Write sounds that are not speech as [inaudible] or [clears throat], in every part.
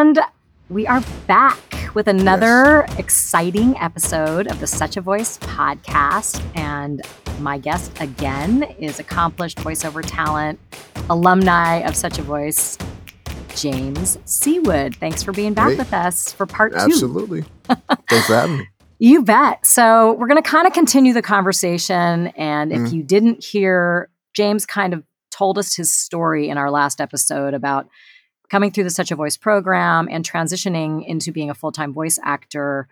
And we are back with another yes. exciting episode of the Such a Voice podcast. And my guest again is accomplished voiceover talent, alumni of Such a Voice, James Seawood. Thanks for being back hey, with us for part two. Absolutely. [laughs] Thanks for having me. You bet. So, we're going to kind of continue the conversation. And if mm. you didn't hear, James kind of told us his story in our last episode about coming through the Such a Voice program and transitioning into being a full time voice actor.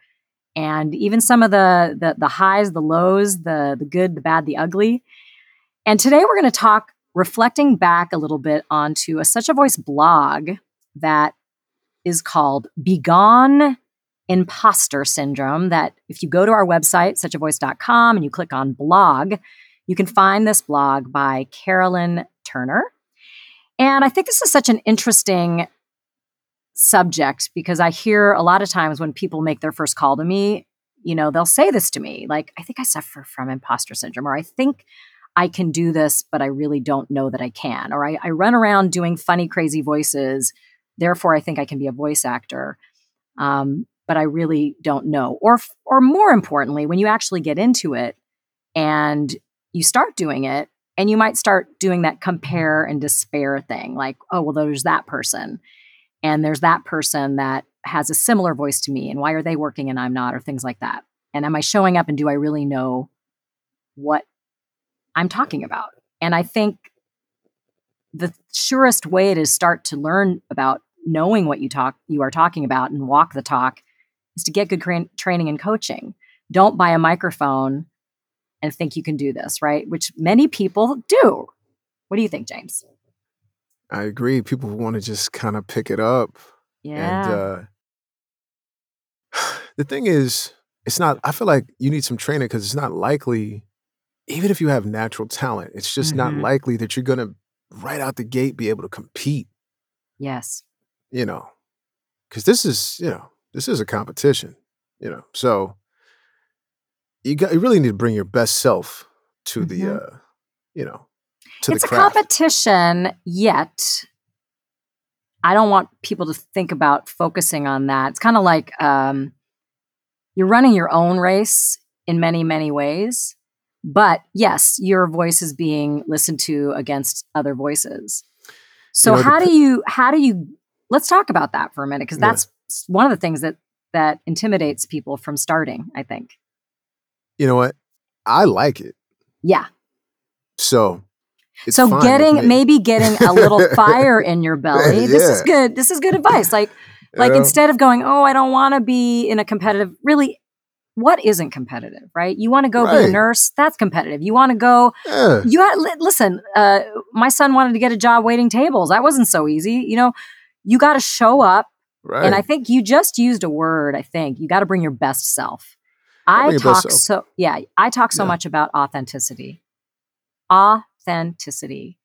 And even some of the, the, the highs, the lows, the the good, the bad, the ugly. And today we're going to talk reflecting back a little bit onto a Such a Voice blog that is called Begone Imposter Syndrome. That if you go to our website, suchavoice.com, and you click on blog, you can find this blog by Carolyn Turner. And I think this is such an interesting subject because I hear a lot of times when people make their first call to me, you know, they'll say this to me like, I think I suffer from imposter syndrome, or I think I can do this, but I really don't know that I can, or I, I run around doing funny, crazy voices. Therefore, I think I can be a voice actor. Um, but I really don't know. Or, or more importantly, when you actually get into it and you start doing it, and you might start doing that compare and despair thing like, oh, well, there's that person. And there's that person that has a similar voice to me. And why are they working and I'm not, or things like that. And am I showing up and do I really know what I'm talking about? And I think the surest way to start to learn about knowing what you talk you are talking about and walk the talk is to get good cra- training and coaching. Don't buy a microphone and think you can do this, right? Which many people do. What do you think, James? I agree. People want to just kind of pick it up. Yeah. And uh, [sighs] the thing is, it's not, I feel like you need some training because it's not likely, even if you have natural talent, it's just mm-hmm. not likely that you're going to right out the gate be able to compete. Yes. You know, because this is, you know, this is a competition, you know. So you got you really need to bring your best self to mm-hmm. the uh you know to it's the a competition yet. I don't want people to think about focusing on that. It's kind of like um you're running your own race in many many ways but yes your voice is being listened to against other voices. So you know, how do you how do you let's talk about that for a minute because that's yeah. one of the things that that intimidates people from starting i think you know what? I like it. Yeah. So so getting maybe getting a little [laughs] fire in your belly. yeah. This is good. This is good advice. Like like you know? instead of going, "Oh, I don't want to be in a competitive." Really, what isn't competitive, right? You want to go right. be a nurse, that's competitive. You want to go yeah. you listen, uh, my son wanted to get a job waiting tables. That wasn't so easy. You know, you got to show up. Right. And I think you just used a word, I think. You got to bring your best self. I talk so yeah, I talk so yeah. much about authenticity. Authenticity.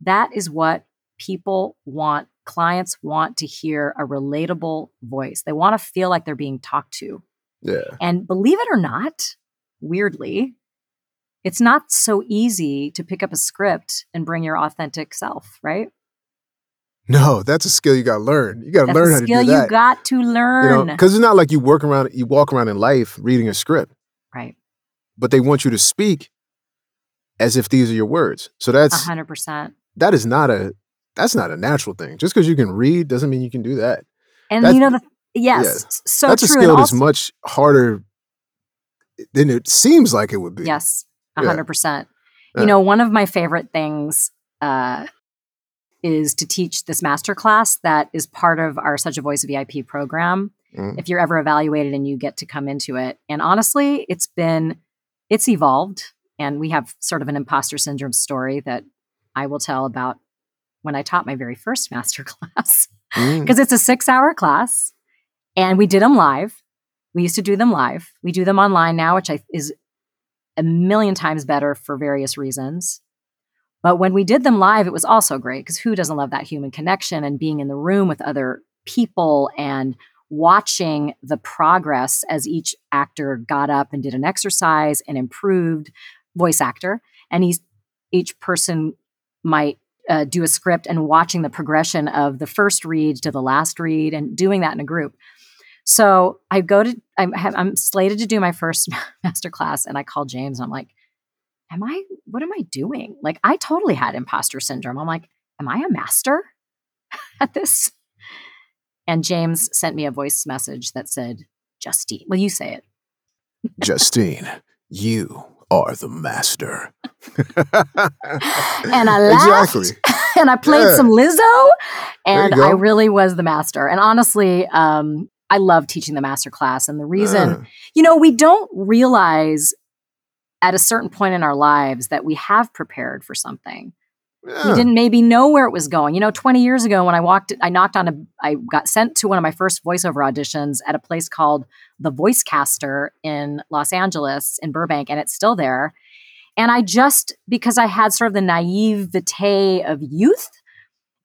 That is what people want, clients want to hear a relatable voice. They want to feel like they're being talked to. Yeah. And believe it or not, weirdly, it's not so easy to pick up a script and bring your authentic self, right? No, that's a skill you got to learn. You got to learn how to do that. Skill you got to learn. You know, because it's not like you work around, you walk around in life reading a script, right? But they want you to speak as if these are your words. So that's hundred percent. That is not a that's not a natural thing. Just because you can read doesn't mean you can do that. And that's, you know, the, yes, yeah, so that's true. a skill that's much harder than it seems like it would be. Yes, hundred yeah. percent. You know, one of my favorite things uh, is to teach this master class that is part of our Such a Voice VIP program. Mm. If you're ever evaluated and you get to come into it. And honestly, it's been, it's evolved. And we have sort of an imposter syndrome story that I will tell about when I taught my very first [laughs] master class. Because mm. it's a six hour class and we did them live. We used to do them live. We do them online now, which I, is a million times better for various reasons. But when we did them live, it was also great because who doesn't love that human connection and being in the room with other people and watching the progress as each actor got up and did an exercise and improved voice actor and he's each person might uh, do a script and watching the progression of the first read to the last read and doing that in a group. So I go to, I'm, I'm slated to do my first [laughs] master class, and I call James. And I'm like, "Am I? What am I doing? Like, I totally had imposter syndrome. I'm like, am I a master [laughs] at this?" And James sent me a voice message that said, "Justine, will you say it?" Justine, you are the master. [laughs] and I [laughs] laughed. Exactly. and I played yeah. some Lizzo, and I really was the master. And honestly, um, I love teaching the master class. And the reason, uh. you know, we don't realize at a certain point in our lives that we have prepared for something. Yeah. We didn't maybe know where it was going. You know, 20 years ago when I walked, I knocked on a, I got sent to one of my first voiceover auditions at a place called The Voicecaster in Los Angeles, in Burbank, and it's still there. And I just, because I had sort of the naivete of youth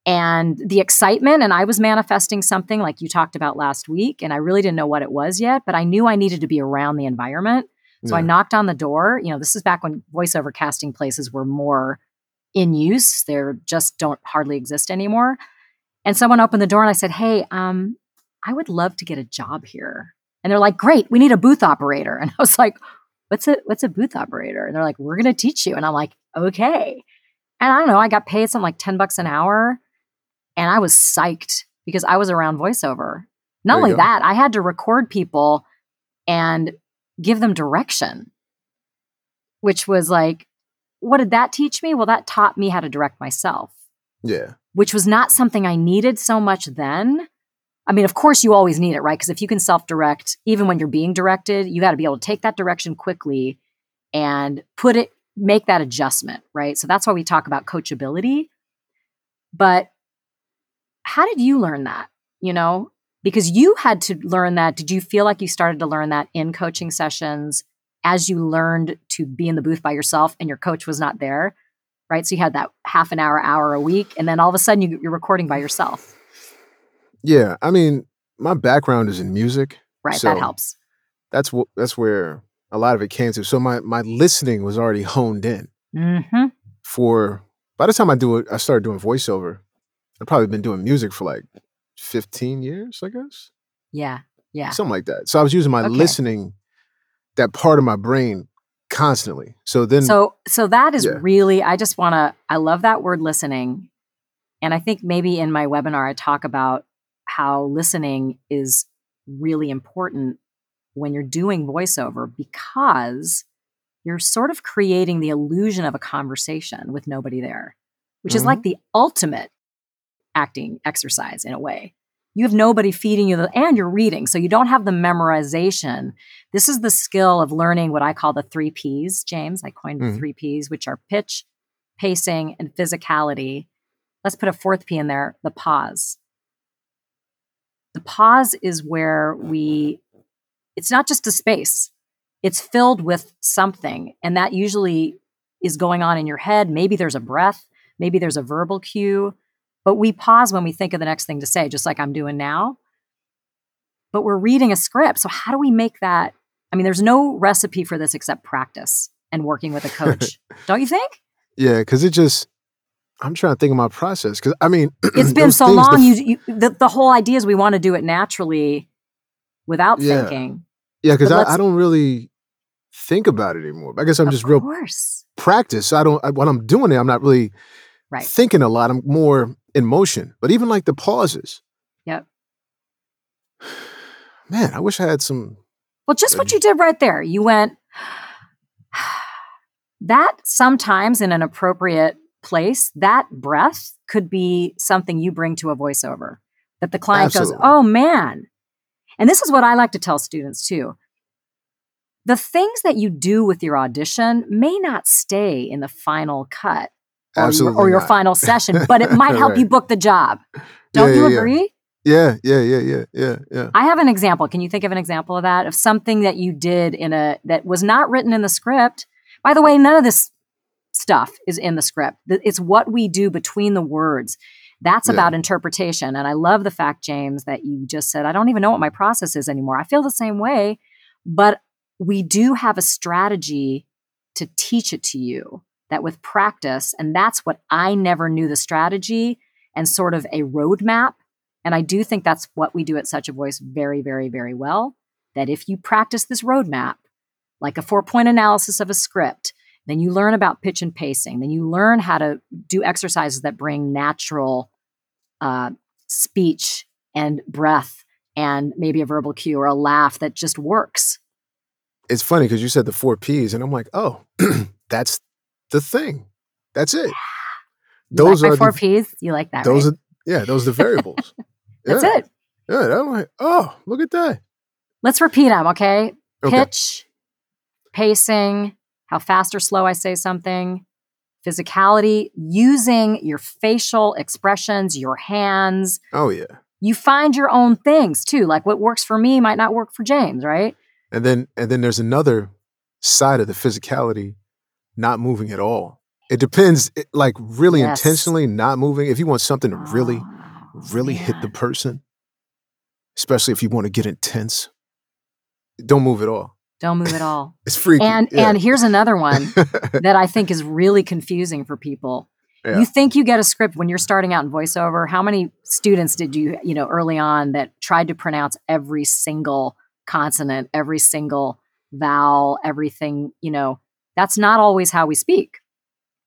and the excitement, and I was manifesting something like you talked about last week, and I really didn't know what it was yet, but I knew I needed to be around the environment. So yeah. I knocked on the door. You know, this is back when voiceover casting places were more in use. They're just don't hardly exist anymore. And someone opened the door and I said, Hey, um, I would love to get a job here. And they're like, Great, we need a booth operator. And [laughs] I was like, What's a what's a booth operator? And they're like, We're gonna teach you. And I'm like, Okay. And I don't know, I got paid something like 10 bucks an hour. And I was psyched because I was around voiceover. Not only that, I had to record people and give them direction, which was like, what did that teach me? Well, that taught me how to direct myself. Yeah. Which was not something I needed so much then. I mean, of course, you always need it, right? Because if you can self direct, even when you're being directed, you got to be able to take that direction quickly and put it, make that adjustment, right? So that's why we talk about coachability. But how did you learn that? You know, because you had to learn that. Did you feel like you started to learn that in coaching sessions? as you learned to be in the booth by yourself and your coach was not there, right? So you had that half an hour, hour a week, and then all of a sudden you, you're recording by yourself. Yeah, I mean, my background is in music, right? So that helps. That's what that's where a lot of it came to. So my my listening was already honed in. Mm-hmm. For by the time I do it, I started doing voiceover. I've probably been doing music for like 15 years, I guess. Yeah. Yeah. Something like that. So I was using my okay. listening that part of my brain constantly. So then So so that is yeah. really I just want to I love that word listening. And I think maybe in my webinar I talk about how listening is really important when you're doing voiceover because you're sort of creating the illusion of a conversation with nobody there, which mm-hmm. is like mm-hmm. the ultimate acting exercise in a way. You have nobody feeding you the, and you're reading so you don't have the memorization. This is the skill of learning what i call the three p's james. I coined mm. the three p's which are pitch pacing and physicality. Let's put a fourth p in there the pause. The pause is where we it's not just a space. It's filled with something and that usually is going on in your head. Maybe there's a breath maybe there's a verbal cue but we pause when we think of the next thing to say, just like I'm doing now. But we're reading a script. So, how do we make that? I mean, there's no recipe for this except practice and working with a coach. [laughs] Don't you think? Yeah, because it just, I'm trying to think of my process. Because I mean, [clears throat] it's been so long. you, you the, the whole idea is we want to do it naturally without yeah. thinking. Yeah, because I, I, don't really think about it anymore. I guess I'm just course. real practice. I don't, I, when I'm doing it, I'm not really right. thinking a lot. I'm more in motion, but even like the pauses. Yep. [sighs] Man, I wish I had some. Well, just what you did right there. You went, [sighs] that sometimes in an appropriate place, that breath could be something you bring to a voiceover that the client Absolutely. goes, oh man. And this is what I like to tell students too. The things that you do with your audition may not stay in the final cut or, your, or your final session, [laughs] but it might help right. you book the job. Don't yeah, you yeah, agree? Yeah, yeah, yeah, yeah, yeah, yeah. I have an example. Can you think of an example of that? Of something that you did in a that was not written in the script. By the way, none of this stuff is in the script. It's what we do between the words. That's about interpretation. And I love the fact, James, that you just said, I don't even know what my process is anymore. I feel the same way, but we do have a strategy to teach it to you that with practice, and that's what I never knew the strategy and sort of a roadmap. And I do think that's what we do at Such a Voice very, very, very well. That if you practice this roadmap, like a four point analysis of a script, then you learn about pitch and pacing. Then you learn how to do exercises that bring natural uh, speech and breath and maybe a verbal cue or a laugh that just works. It's funny because you said the four P's, and I'm like, oh, [clears throat] that's the thing. That's it. those are four the, P's. You like that? Those right? are yeah. Those are the variables. [laughs] that's yeah. it. Yeah. I'm like, oh, look at that. Let's repeat them. Okay. okay. Pitch, pacing, how fast or slow I say something, physicality, using your facial expressions, your hands. Oh yeah. You find your own things too. Like what works for me might not work for James, right? And then and then there's another side of the physicality not moving at all. It depends like really yes. intentionally not moving if you want something to really oh, really man. hit the person, especially if you want to get intense. Don't move at all. Don't move at all. [laughs] it's freaky. And yeah. and here's another one [laughs] that I think is really confusing for people. Yeah. You think you get a script when you're starting out in voiceover. How many students did you, you know, early on that tried to pronounce every single consonant, every single vowel, everything, you know, that's not always how we speak.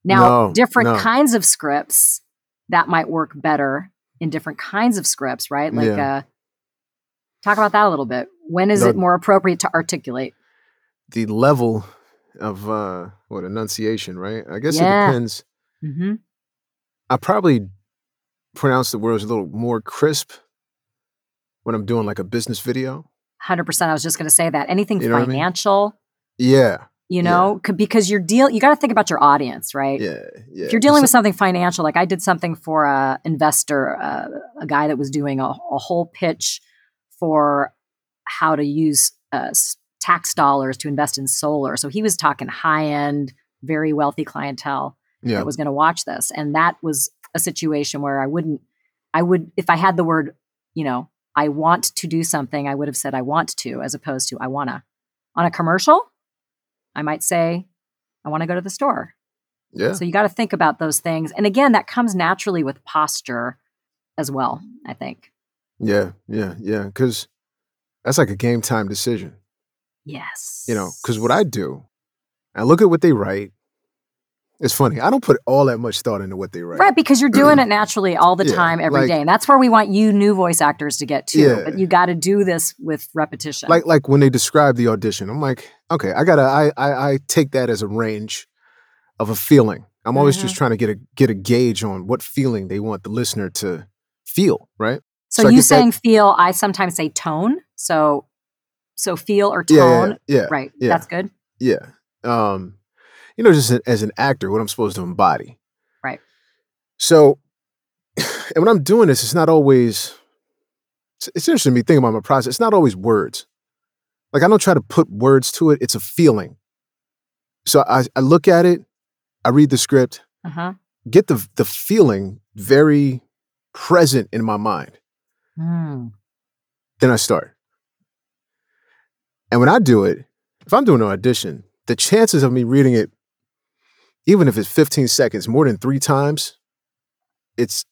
Now, no, different no. kinds of scripts that might work better in different kinds of scripts, right? Like yeah. uh talk about that a little bit. When is it more appropriate to articulate? The level of uh what enunciation, right? I guess yeah. it depends Mm-hmm. I probably pronounce the words a little more crisp when I'm doing like a business video. 100%. I was just going to say that. Anything you know financial. I mean? Yeah. You know, yeah. because you're deal you got to think about your audience, right? Yeah, yeah. If you're dealing with something financial, like I did something for a investor, uh, a guy that was doing a, a, whole pitch for how to use uh, tax dollars to invest in solar. So he was talking high end, very wealthy clientele yeah. that was going to watch this. And that was a situation where I wouldn't, I would, if I had the word, you know, I want to do something, I would have said I want to as opposed to I wanna. On a commercial, I might say, I wanna go to the store. Yeah. So you got to think about those things. And again, that comes naturally with posture as well, I think. Yeah, yeah, yeah. Cause that's like a game time decision. Yes. You know, because what I do, I look at what they write, it's funny. I don't put all that much thought into what they write. Right, because you're doing [clears throat] it naturally all the yeah, time, every like, day, And that's where we want you new voice actors to get to. Yeah. But you got to do this with repetition. Like like when they describe the audition, I'm like, okay, I gotta I I, I take that as a range of a feeling. I'm always mm-hmm. just trying to get a get a gauge on what feeling they want the listener to feel, right? So, so you saying that, feel, I sometimes say tone. So so feel or tone. Yeah, yeah, right. Yeah. That's good. Yeah. Um you know, just as an actor, what I'm supposed to embody. Right. So, [sighs] and when I'm doing this, it's not always, it's, it's interesting to me thinking about my process. It's not always words. Like I don't try to put words to it. It's a feeling. So I, I look at it, I read the script, uh-huh. get the the feeling very present in my mind. Mm. Then I start. And when I do it, if I'm doing an audition, the chances of me reading it even if it's 15 seconds more than three times, it's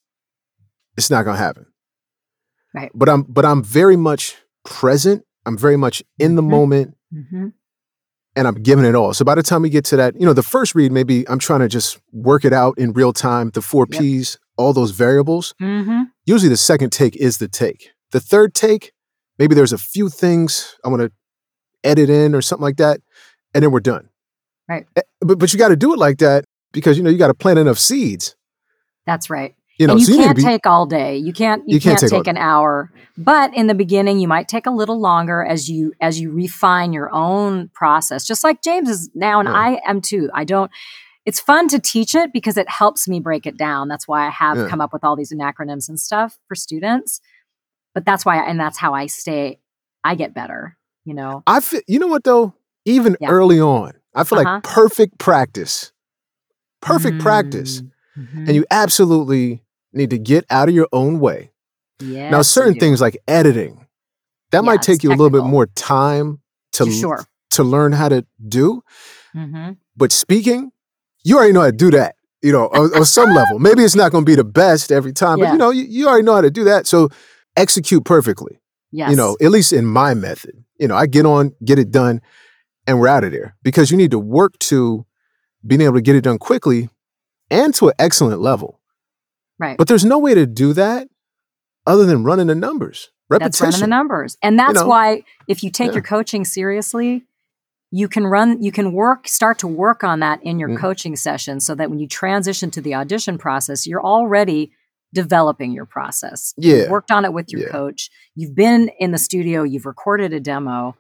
it's not gonna happen. Right. But I'm but I'm very much present. I'm very much in the mm-hmm. moment. Mm-hmm. And I'm giving it all. So by the time we get to that, you know, the first read, maybe I'm trying to just work it out in real time, the four yep. P's, all those variables. Mm-hmm. Usually the second take is the take. The third take, maybe there's a few things I want to edit in or something like that. And then we're done. Right. But but you got to do it like that because you know you got to plant enough seeds. That's right. You know, and you so can't you be, take all day. You can't. You, you can't, can't, take, take an hour. But in the beginning, you might take a little longer as you as you refine your own process. Just like James is now, and yeah. I am too. I don't. It's fun to teach it because it helps me break it down. That's why I have yeah. come up with all these acronyms and stuff for students. But that's why, and that's how I stay. I get better. You know. I feel, You know what though? Even yeah. early on, I feel uh-huh. like perfect practice, perfect mm-hmm. practice. Mm-hmm. And you absolutely need to get out of your own way. Yes, now, certain things like editing, that yeah, might take you technical. a little bit more time to, sure. to learn how to do. Mm-hmm. But speaking, you already know how to do that. You know, on, on some level. Maybe it's not going to be the best every time, but you know, you, you already know how to do that. So execute perfectly. Yes. You know, at least in my method. You know, I get on, get it done, and we're out of there because you need to work to being able to get it done quickly and to an excellent level. right. But there's no way to do that other than running the numbers, That's repetition. running the numbers. And that's know? why if you take Yeah. your coaching seriously, you can run, you can work, start to work on that in your Mm. coaching session so that when you transition to the audition process, you're already developing your process. Yeah. You've worked on it with your Yeah. coach. You've been in the studio, you've recorded a demo.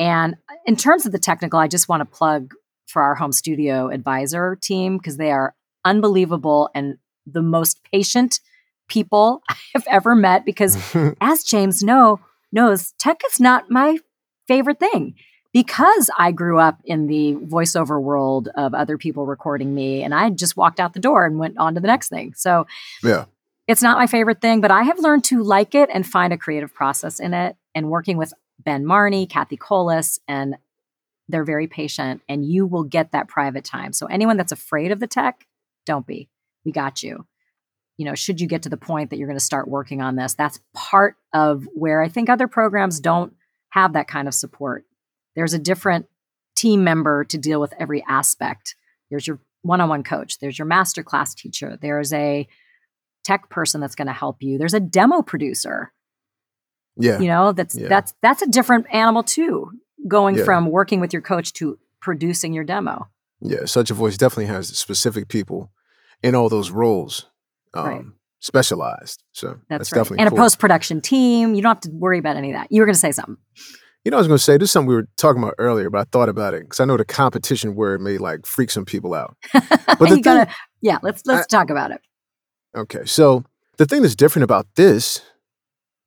And in terms of the technical, I just want to plug for our home studio advisor team because they are unbelievable and the most patient people [laughs] I've ever met because [laughs] as James know knows, tech is not my favorite thing because I grew up in the voiceover world of other people recording me, and I just walked out the door and went on to the next thing. So yeah. it's not my favorite thing, but I have learned to like it and find a creative process in it. And working with Ben Marnie, Kathy Colas, and they're very patient, and you will get that private time. So anyone that's afraid of the tech, don't be. We got you. You know, should you get to the point that you're going to start working on this, that's part of where I think other programs don't have that kind of support. There's a different team member to deal with every aspect. There's your one on one coach, there's your master class teacher, there's a tech person that's going to help you, there's a demo producer. Yeah. You know, that's Yeah. that's that's a different animal too, going Yeah. from working with your coach to producing your demo. Yeah, such a voice definitely has specific people in all those roles, um, Right. specialized. So that's, That's, right. definitely And cool. a post production team. You don't have to worry about any of that. You were going to say something. you know, I was going to say this is something we were talking about earlier, but I thought about it because I know the competition word may like freak some people out. [laughs] But the thing- gotta, yeah. Let's let's talk about it. Okay, so the thing that's different about this,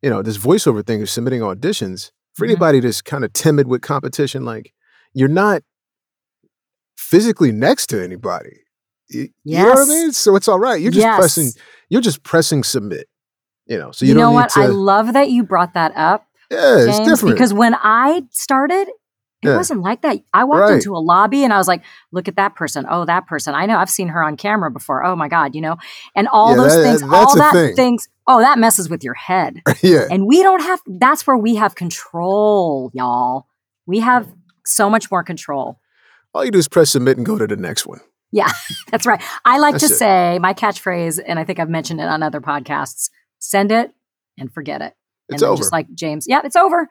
you know, this voiceover thing is submitting auditions for Mhm. anybody that's kind of timid with competition. Like, you're not physically next to anybody. You, you know what I Yes. mean? So it's all right. You're just Yes. pressing. You're just pressing submit. You know, so you, you, know what? to. I love that you brought that up, yeah, it's James, different. because when I started, it Yeah. wasn't like that. I walked Right. into a lobby and I was like, "Look at that person! Oh, that person! I know. I've seen her on camera before. Oh my god, you know." And all Yeah, those that- things, all that thing. things. Oh, that messes with your head. [laughs] yeah, And we don't have. That's where we have control, y'all. We have so much more control. all you do is press submit and go to the next one. Yeah, [laughs] that's right. I like That's to it. say my catchphrase, and I think I've mentioned it on other podcasts send it and forget it. It's and over. just like James, yeah, it's over.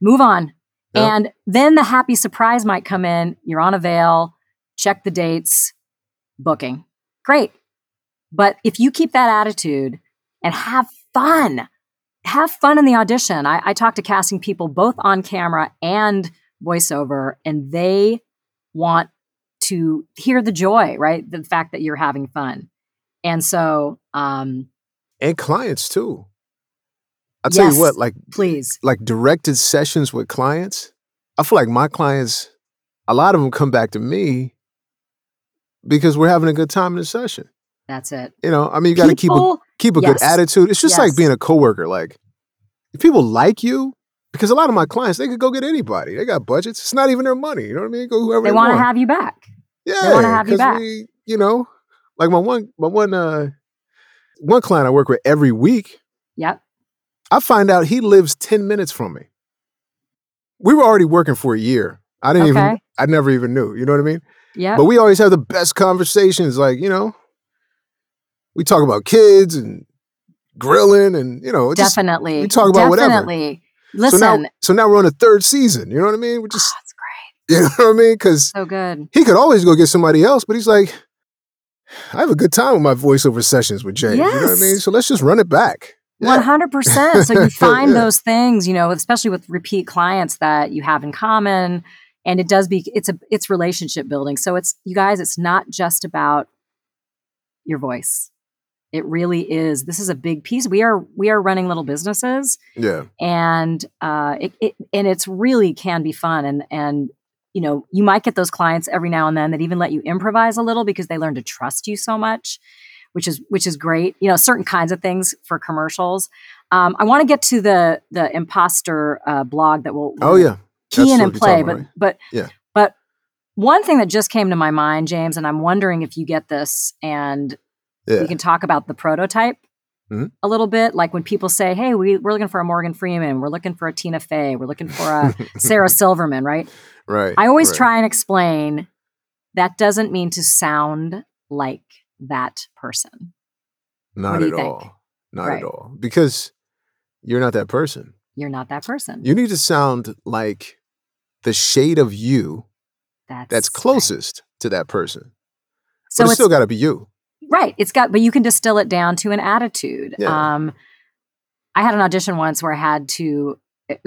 Move on. And then the happy surprise might come in. You're on a veil, check the dates, booking. Great. But if you keep that attitude and have fun, have fun in the audition. I, I talk to casting people both on camera and voiceover, and they want to hear the joy, right? The fact that you're having fun. And so, um, and clients too. I'll tell Yes. you what, like please. like directed sessions with clients, I feel like my clients, a lot of them come back to me because we're having a good time in the session. That's it. You know, I mean, you got to keep a keep a yes. good attitude. It's just Yes. like being a coworker. Like, if people like you, because a lot of my clients, they could go get anybody. They got budgets. It's not even their money. You know what I mean? Go whoever they they, want to want. have you back. yeah, wanna have you back. We, you know, like my one, my one, uh, one client I work with every week. Yep. I find out he lives 10 minutes from me. We were already working for a year. I didn't even, I never even knew. You know what I mean? Yeah. But we always have the best conversations. Like, you know, we talk about kids and grilling and, you know, it just, Definitely. we talk about whatever. Definitely. so Listen. now, so now we're on the third season. You know what I mean? We're just, oh, [laughs] you know what I mean? Because So good. he could always go get somebody else, but he's like, I have a good time with my voiceover sessions with James. You know what I mean? So let's just run it back. [laughs] One hundred percent. So you [laughs] find Yeah. those things, you know, especially with repeat clients that you have in common, and it does be it's a it's relationship building. So it's you guys, it's not just about your voice. It really is. This is a big piece. We are we are running little businesses, Yeah. and uh, it, it and it's really can be fun and and you know you might get those clients every now and then that even let you improvise a little because they learn to trust you so much which is which is great you know certain kinds of things for commercials um, i want to get to the the imposter uh, blog that will Oh, yeah. key That's in and play but right? but Yeah. but one thing that just came to my mind, James, and I'm wondering if you get this and Yeah. we can talk about the prototype Mhm. a little bit. Like when people say, hey, we, we're looking for a Morgan Freeman, we're looking for a Tina Fey, we're looking for a [laughs] Sarah Silverman, right? right. I always right. try and explain that doesn't mean to sound like that person. Not at think? all. Not Right. at all. Because you're not that person. You're not that person. You need to sound like the shade of you that's that's right. closest to that person. So but it's it's still got to be you. Right. It's got, but you can distill it down to an attitude. Yeah. Um, I had an audition once where I had to [laughs]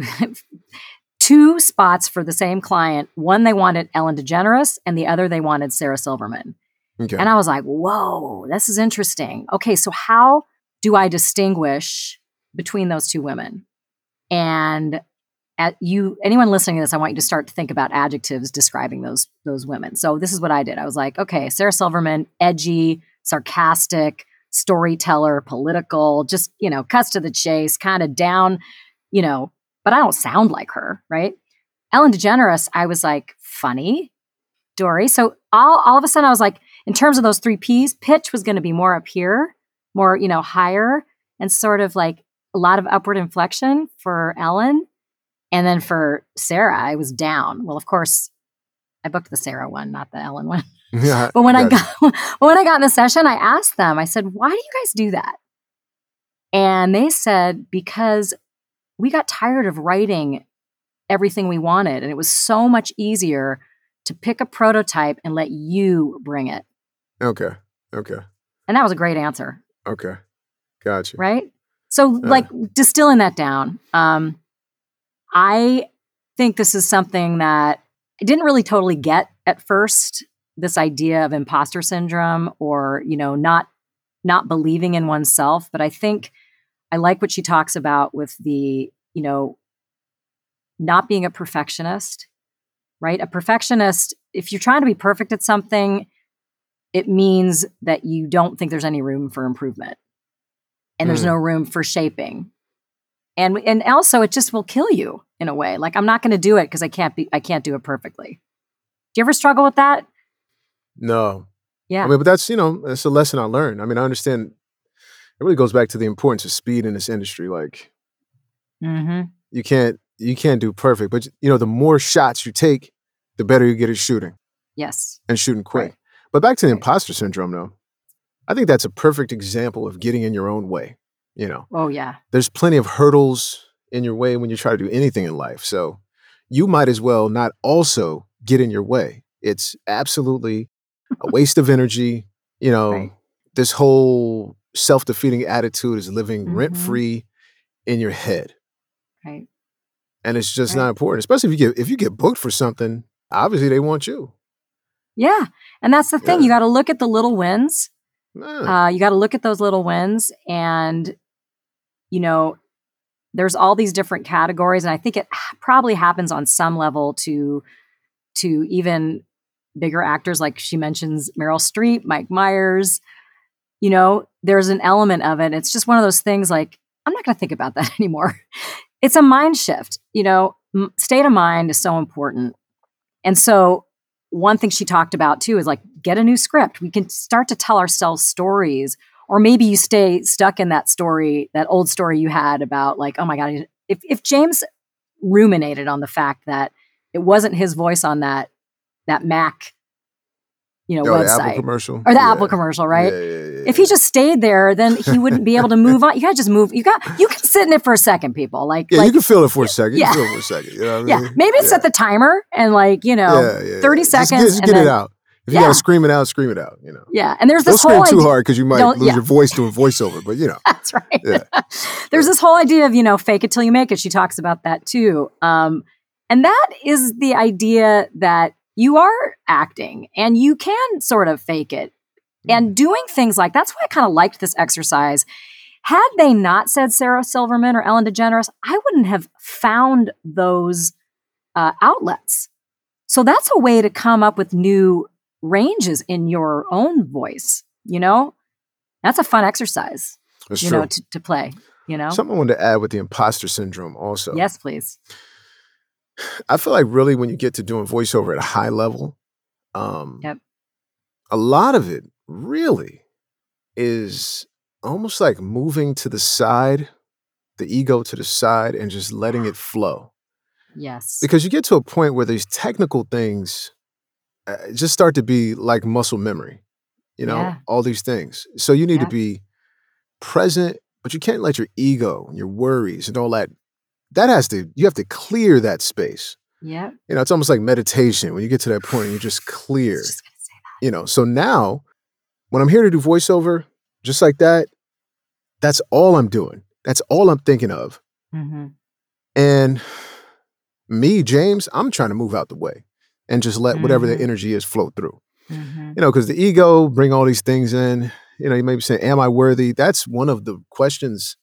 two spots for the same client. One they wanted Ellen DeGeneres, and the other they wanted Sarah Silverman. Okay. And I was like, "Whoa, this is interesting." Okay, so how do I distinguish between those two women? And at you, anyone listening to this, I want you to start to think about adjectives describing those those women. So this is what I did. I was like, okay, Sarah Silverman, edgy, sarcastic, storyteller, political, just you know, cuts to the chase, kind of down, you know. But I don't sound like her, right? Ellen DeGeneres, I was like funny, Dory. So all all of a sudden, I was like, in terms of those three P's, pitch was going to be more up here, more you know, higher, and sort of like a lot of upward inflection for Ellen. And then for Sarah, I was down. Well, of course, I booked the Sarah one, not the Ellen one. [laughs] yeah, But when I got [laughs] when I got in the session, I asked them, I said, why do you guys do that? And they said, because we got tired of writing everything we wanted. And it was so much easier to pick a prototype and let you bring it. Okay. Okay. And that was a great answer, Okay. Gotcha. right? So, Yeah. like distilling that down, um, I think this is something that I didn't really totally get at first. This idea of imposter syndrome, or you know, not not believing in oneself. But I think I like what she talks about with the you know, not being a perfectionist, right? A perfectionist, if you're trying to be perfect at something, it means that you don't think there's any room for improvement and there's Mm. no room for shaping. And and also it just will kill you in a way. Like I'm not going to do it because I can't be I can't do it perfectly. Do you ever struggle with that? No. Yeah. I mean, but that's, you know, that's a lesson I learned. I mean, I understand it really goes back to the importance of speed in this industry. Like mm-hmm. you can't you can't do perfect, but you know, the more shots you take, the better you get at shooting Yes. and shooting quick. Right. But back to the imposter syndrome though. I think that's a perfect example of getting in your own way. You know, Oh yeah. there's plenty of hurdles in your way when you try to do anything in life. So you might as well not also get in your way. It's absolutely a [laughs] waste of energy. You know, Right. this whole self defeating attitude is living Mhm. rent free in your head. Right. And it's just Right. not important, especially if you get if you get booked for something. Obviously, they want you. Yeah. And that's the thing. Yeah. You got to look at the little wins. Yeah. Uh, you got to look at those little wins and you know there's all these different categories and i think it probably happens on some level to to even bigger actors like she mentions meryl streep mike myers you know there's an element of it it's just one of those things like i'm not going to think about that [laughs] anymore it's a mind shift you know M- state of mind is so important and so one thing she talked about too is like get a new script we can start to tell ourselves stories or maybe you stay stuck in that story that old story you had about like oh my god if, if james ruminated on the fact that it wasn't his voice on that that mac you know Oh, the Apple website commercial. or the Yeah. apple commercial right yeah, yeah, if he just stayed there then he wouldn't be able to move on you gotta just move you got you can sit in it for a second people like Yeah, like you can feel it for a second. Yeah. can feel it for a second. You know what I yeah maybe yeah. set the timer and like you know yeah, yeah, 30 yeah. Just get- seconds Just, and get it out. If you gotta scream it out, scream it out. You know. yeah and there's Don't this scream whole too idea hard because you might Don't- lose your voice doing voiceover. But you know, [laughs] That's right. [laughs] Yeah. There's this whole idea of, you know, fake it till you make it. She talks about that too. Um, and that is the idea that you are acting and you can sort of fake it. And doing things like that's why I kind of liked this exercise. Had they not said Sarah Silverman or Ellen DeGeneres, I wouldn't have found those uh, outlets. So that's a way to come up with new ranges in your own voice. You know, that's a fun exercise it's you true. know, to, to play, you know? Something I wanted to add with the imposter syndrome also. Yes, please. I feel like really when you get to doing voiceover at a high level, Um, Yep. A lot of it really is almost like moving to the side, the ego to the side, and just letting it [sighs] flow. Yes. Because you get to a point where these technical things uh, just start to be like muscle memory, you know, Yeah. all these things. So you need Yeah. to be present, but you can't let your ego and your worries and all that. That has to, you have to clear that space. Yeah. You know, it's almost like meditation when you get to that point and you're just [sighs] clear, Just you know. So now when I'm here to do voiceover, just like that, that's all I'm doing. That's all I'm thinking of. Mhm. And me, James, I'm trying to move out the way and just let whatever the Mhm. energy is flow through. Mhm. You know, because the ego bring all these things in. You know, you may be saying, "Am I worthy?" That's one of the questions.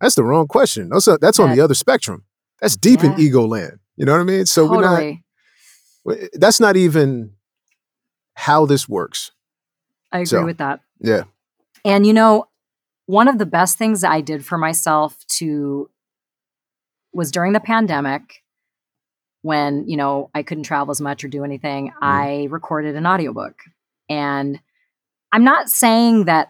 That's the wrong question. That's a, that's on the other spectrum. That's deep in ego land. You know what I mean? So totally. we're not. That's not even how this works. I agree so- with that. Yeah. And you know, one of the best things I did for myself to was during the pandemic when, you know, I couldn't travel as much or do anything, mm-hmm. I recorded an audiobook. And I'm not saying that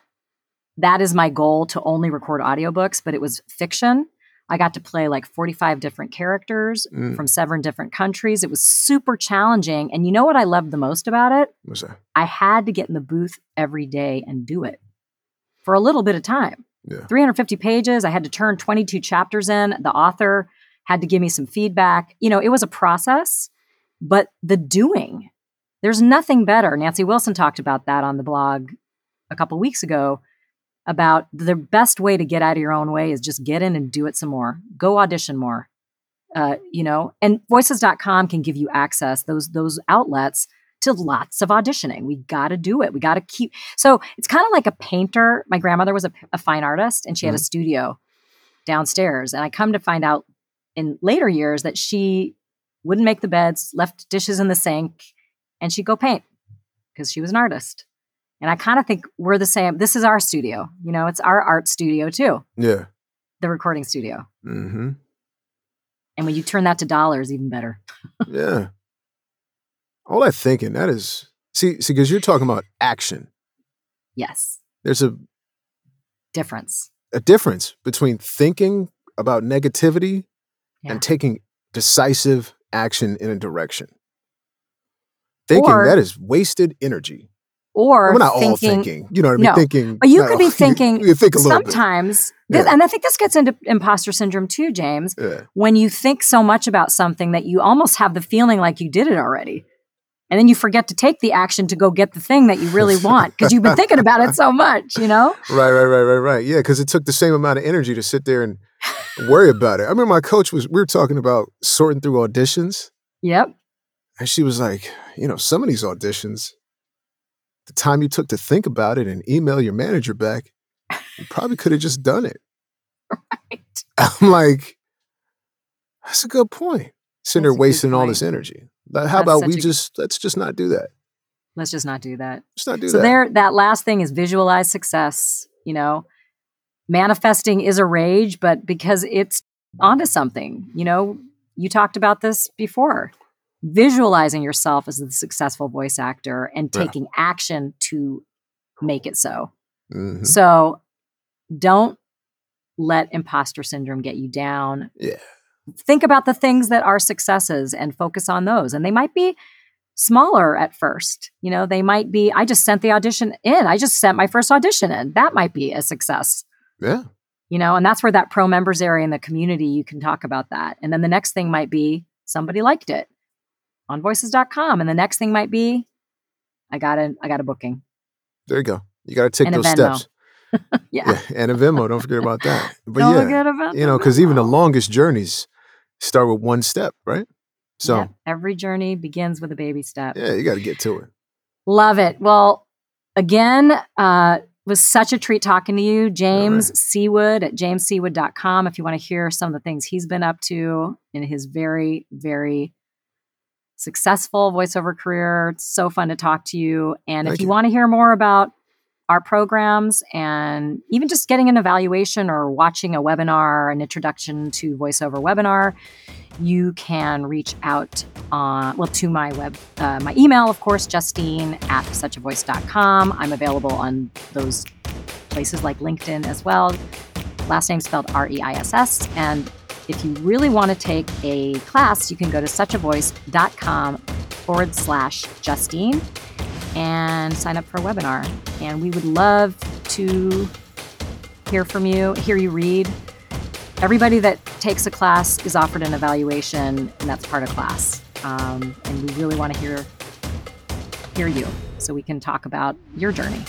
that is my goal to only record audiobooks, but it was fiction. I got to play like 45 different characters Mm. from seven different countries. It was super challenging. And you know what I loved the most about it? What's that? I had to get in the booth every day and do it for a little bit of time. Yeah. 350 pages. I had to turn 22 chapters in. The author had to give me some feedback. You know, it was a process, but the doing, there's nothing better. Nancy Wilson talked about that on the blog a couple weeks ago about the best way to get out of your own way is just get in and do it some more. Go audition more. Uh, you know, and voices.com can give you access those those outlets to lots of auditioning. We got to do it. We got to keep. So it's kind of like a painter. My grandmother was a, a fine artist and she had a studio downstairs. And I come to find out in later years that she wouldn't make the beds, left dishes in the sink, and she'd go paint because she was an artist. And I kind of think we're the same. This is our studio. You know, it's our art studio too, Yeah. the recording studio. Mm-hmm. And when you turn that to dollars, even better. [laughs] Yeah. All that thinking, that is see, see, because you're talking about action. Yes. There's a, Difference. a difference between thinking about negativity Yeah. and taking decisive action in a direction. Thinking Or- that is wasted energy. Or We're not all thinking, thinking. You know what I mean? No, Thinking. But you could [laughs] be all- thinking you think a little bit. sometimes, this- Yeah. and I think this gets into imposter syndrome too, James. Yeah. When you think so much about something that you almost have the feeling like you did it already. And then you forget to take the action to go get the thing that you really [laughs] want because you've been thinking about it so much, you know? Right, right, right, right, right. Yeah, because it took the same amount of energy to sit there and worry about it. I remember my coach was, we were talking about sorting through auditions, Yep. and she was like, you know, some of these auditions, the time you took to think about it and email your manager back, you probably could have just done it. Right. [laughs] I'm like, that's a good point. Sitting there wasting all this energy. How That's about we a- just, let's just not do that. Let's just not do that. Let's not do so that. there that last thing is visualize success you know manifesting is a rage but because it's onto something you know you talked about this before visualizing yourself as a successful voice actor and Yeah. taking action to make it so Mhm. so don't let imposter syndrome get you down Yeah. think about the things that are successes and focus on those. And they might be smaller at first. You know, they might be, I just sent the audition in. I just sent my first audition in. That might be a success. Yeah. You know, and that's where that pro members area in the community, you can talk about that. And then the next thing might be somebody liked it on voices.com. And the next thing might be, I got a I got a booking. There you go. You got to take And those steps. [laughs] Yeah. Yeah. And a Venmo. Don't forget about that. [laughs] But Don't yeah. forget about you know, because even the longest journeys start with one step, right? So Yep, every journey begins with a baby step. yeah, you got to get to it. Love it. Well, again, uh, was such a treat talking to you, James Seawood at jamesseawood.com. If you want to hear some of the things he's been up to in his very, very successful voiceover career, it's so fun to talk to you. And if you, you. want to hear more about our programs and even just getting an evaluation or watching a webinar, an introduction to voiceover webinar, you can reach out on well to my web uh, my email of course justine at suchavoice.com i'm available on those places like linkedin as well last name spelled r-e-i-s-s and if you really want to take a class you can go to suchavoice.com forward slash justine and sign up for a webinar and we would love to hear from you hear you read everybody that takes a class is offered an evaluation, and that's part of class. Um, and we really want to hear hear you, so we can talk about your journey.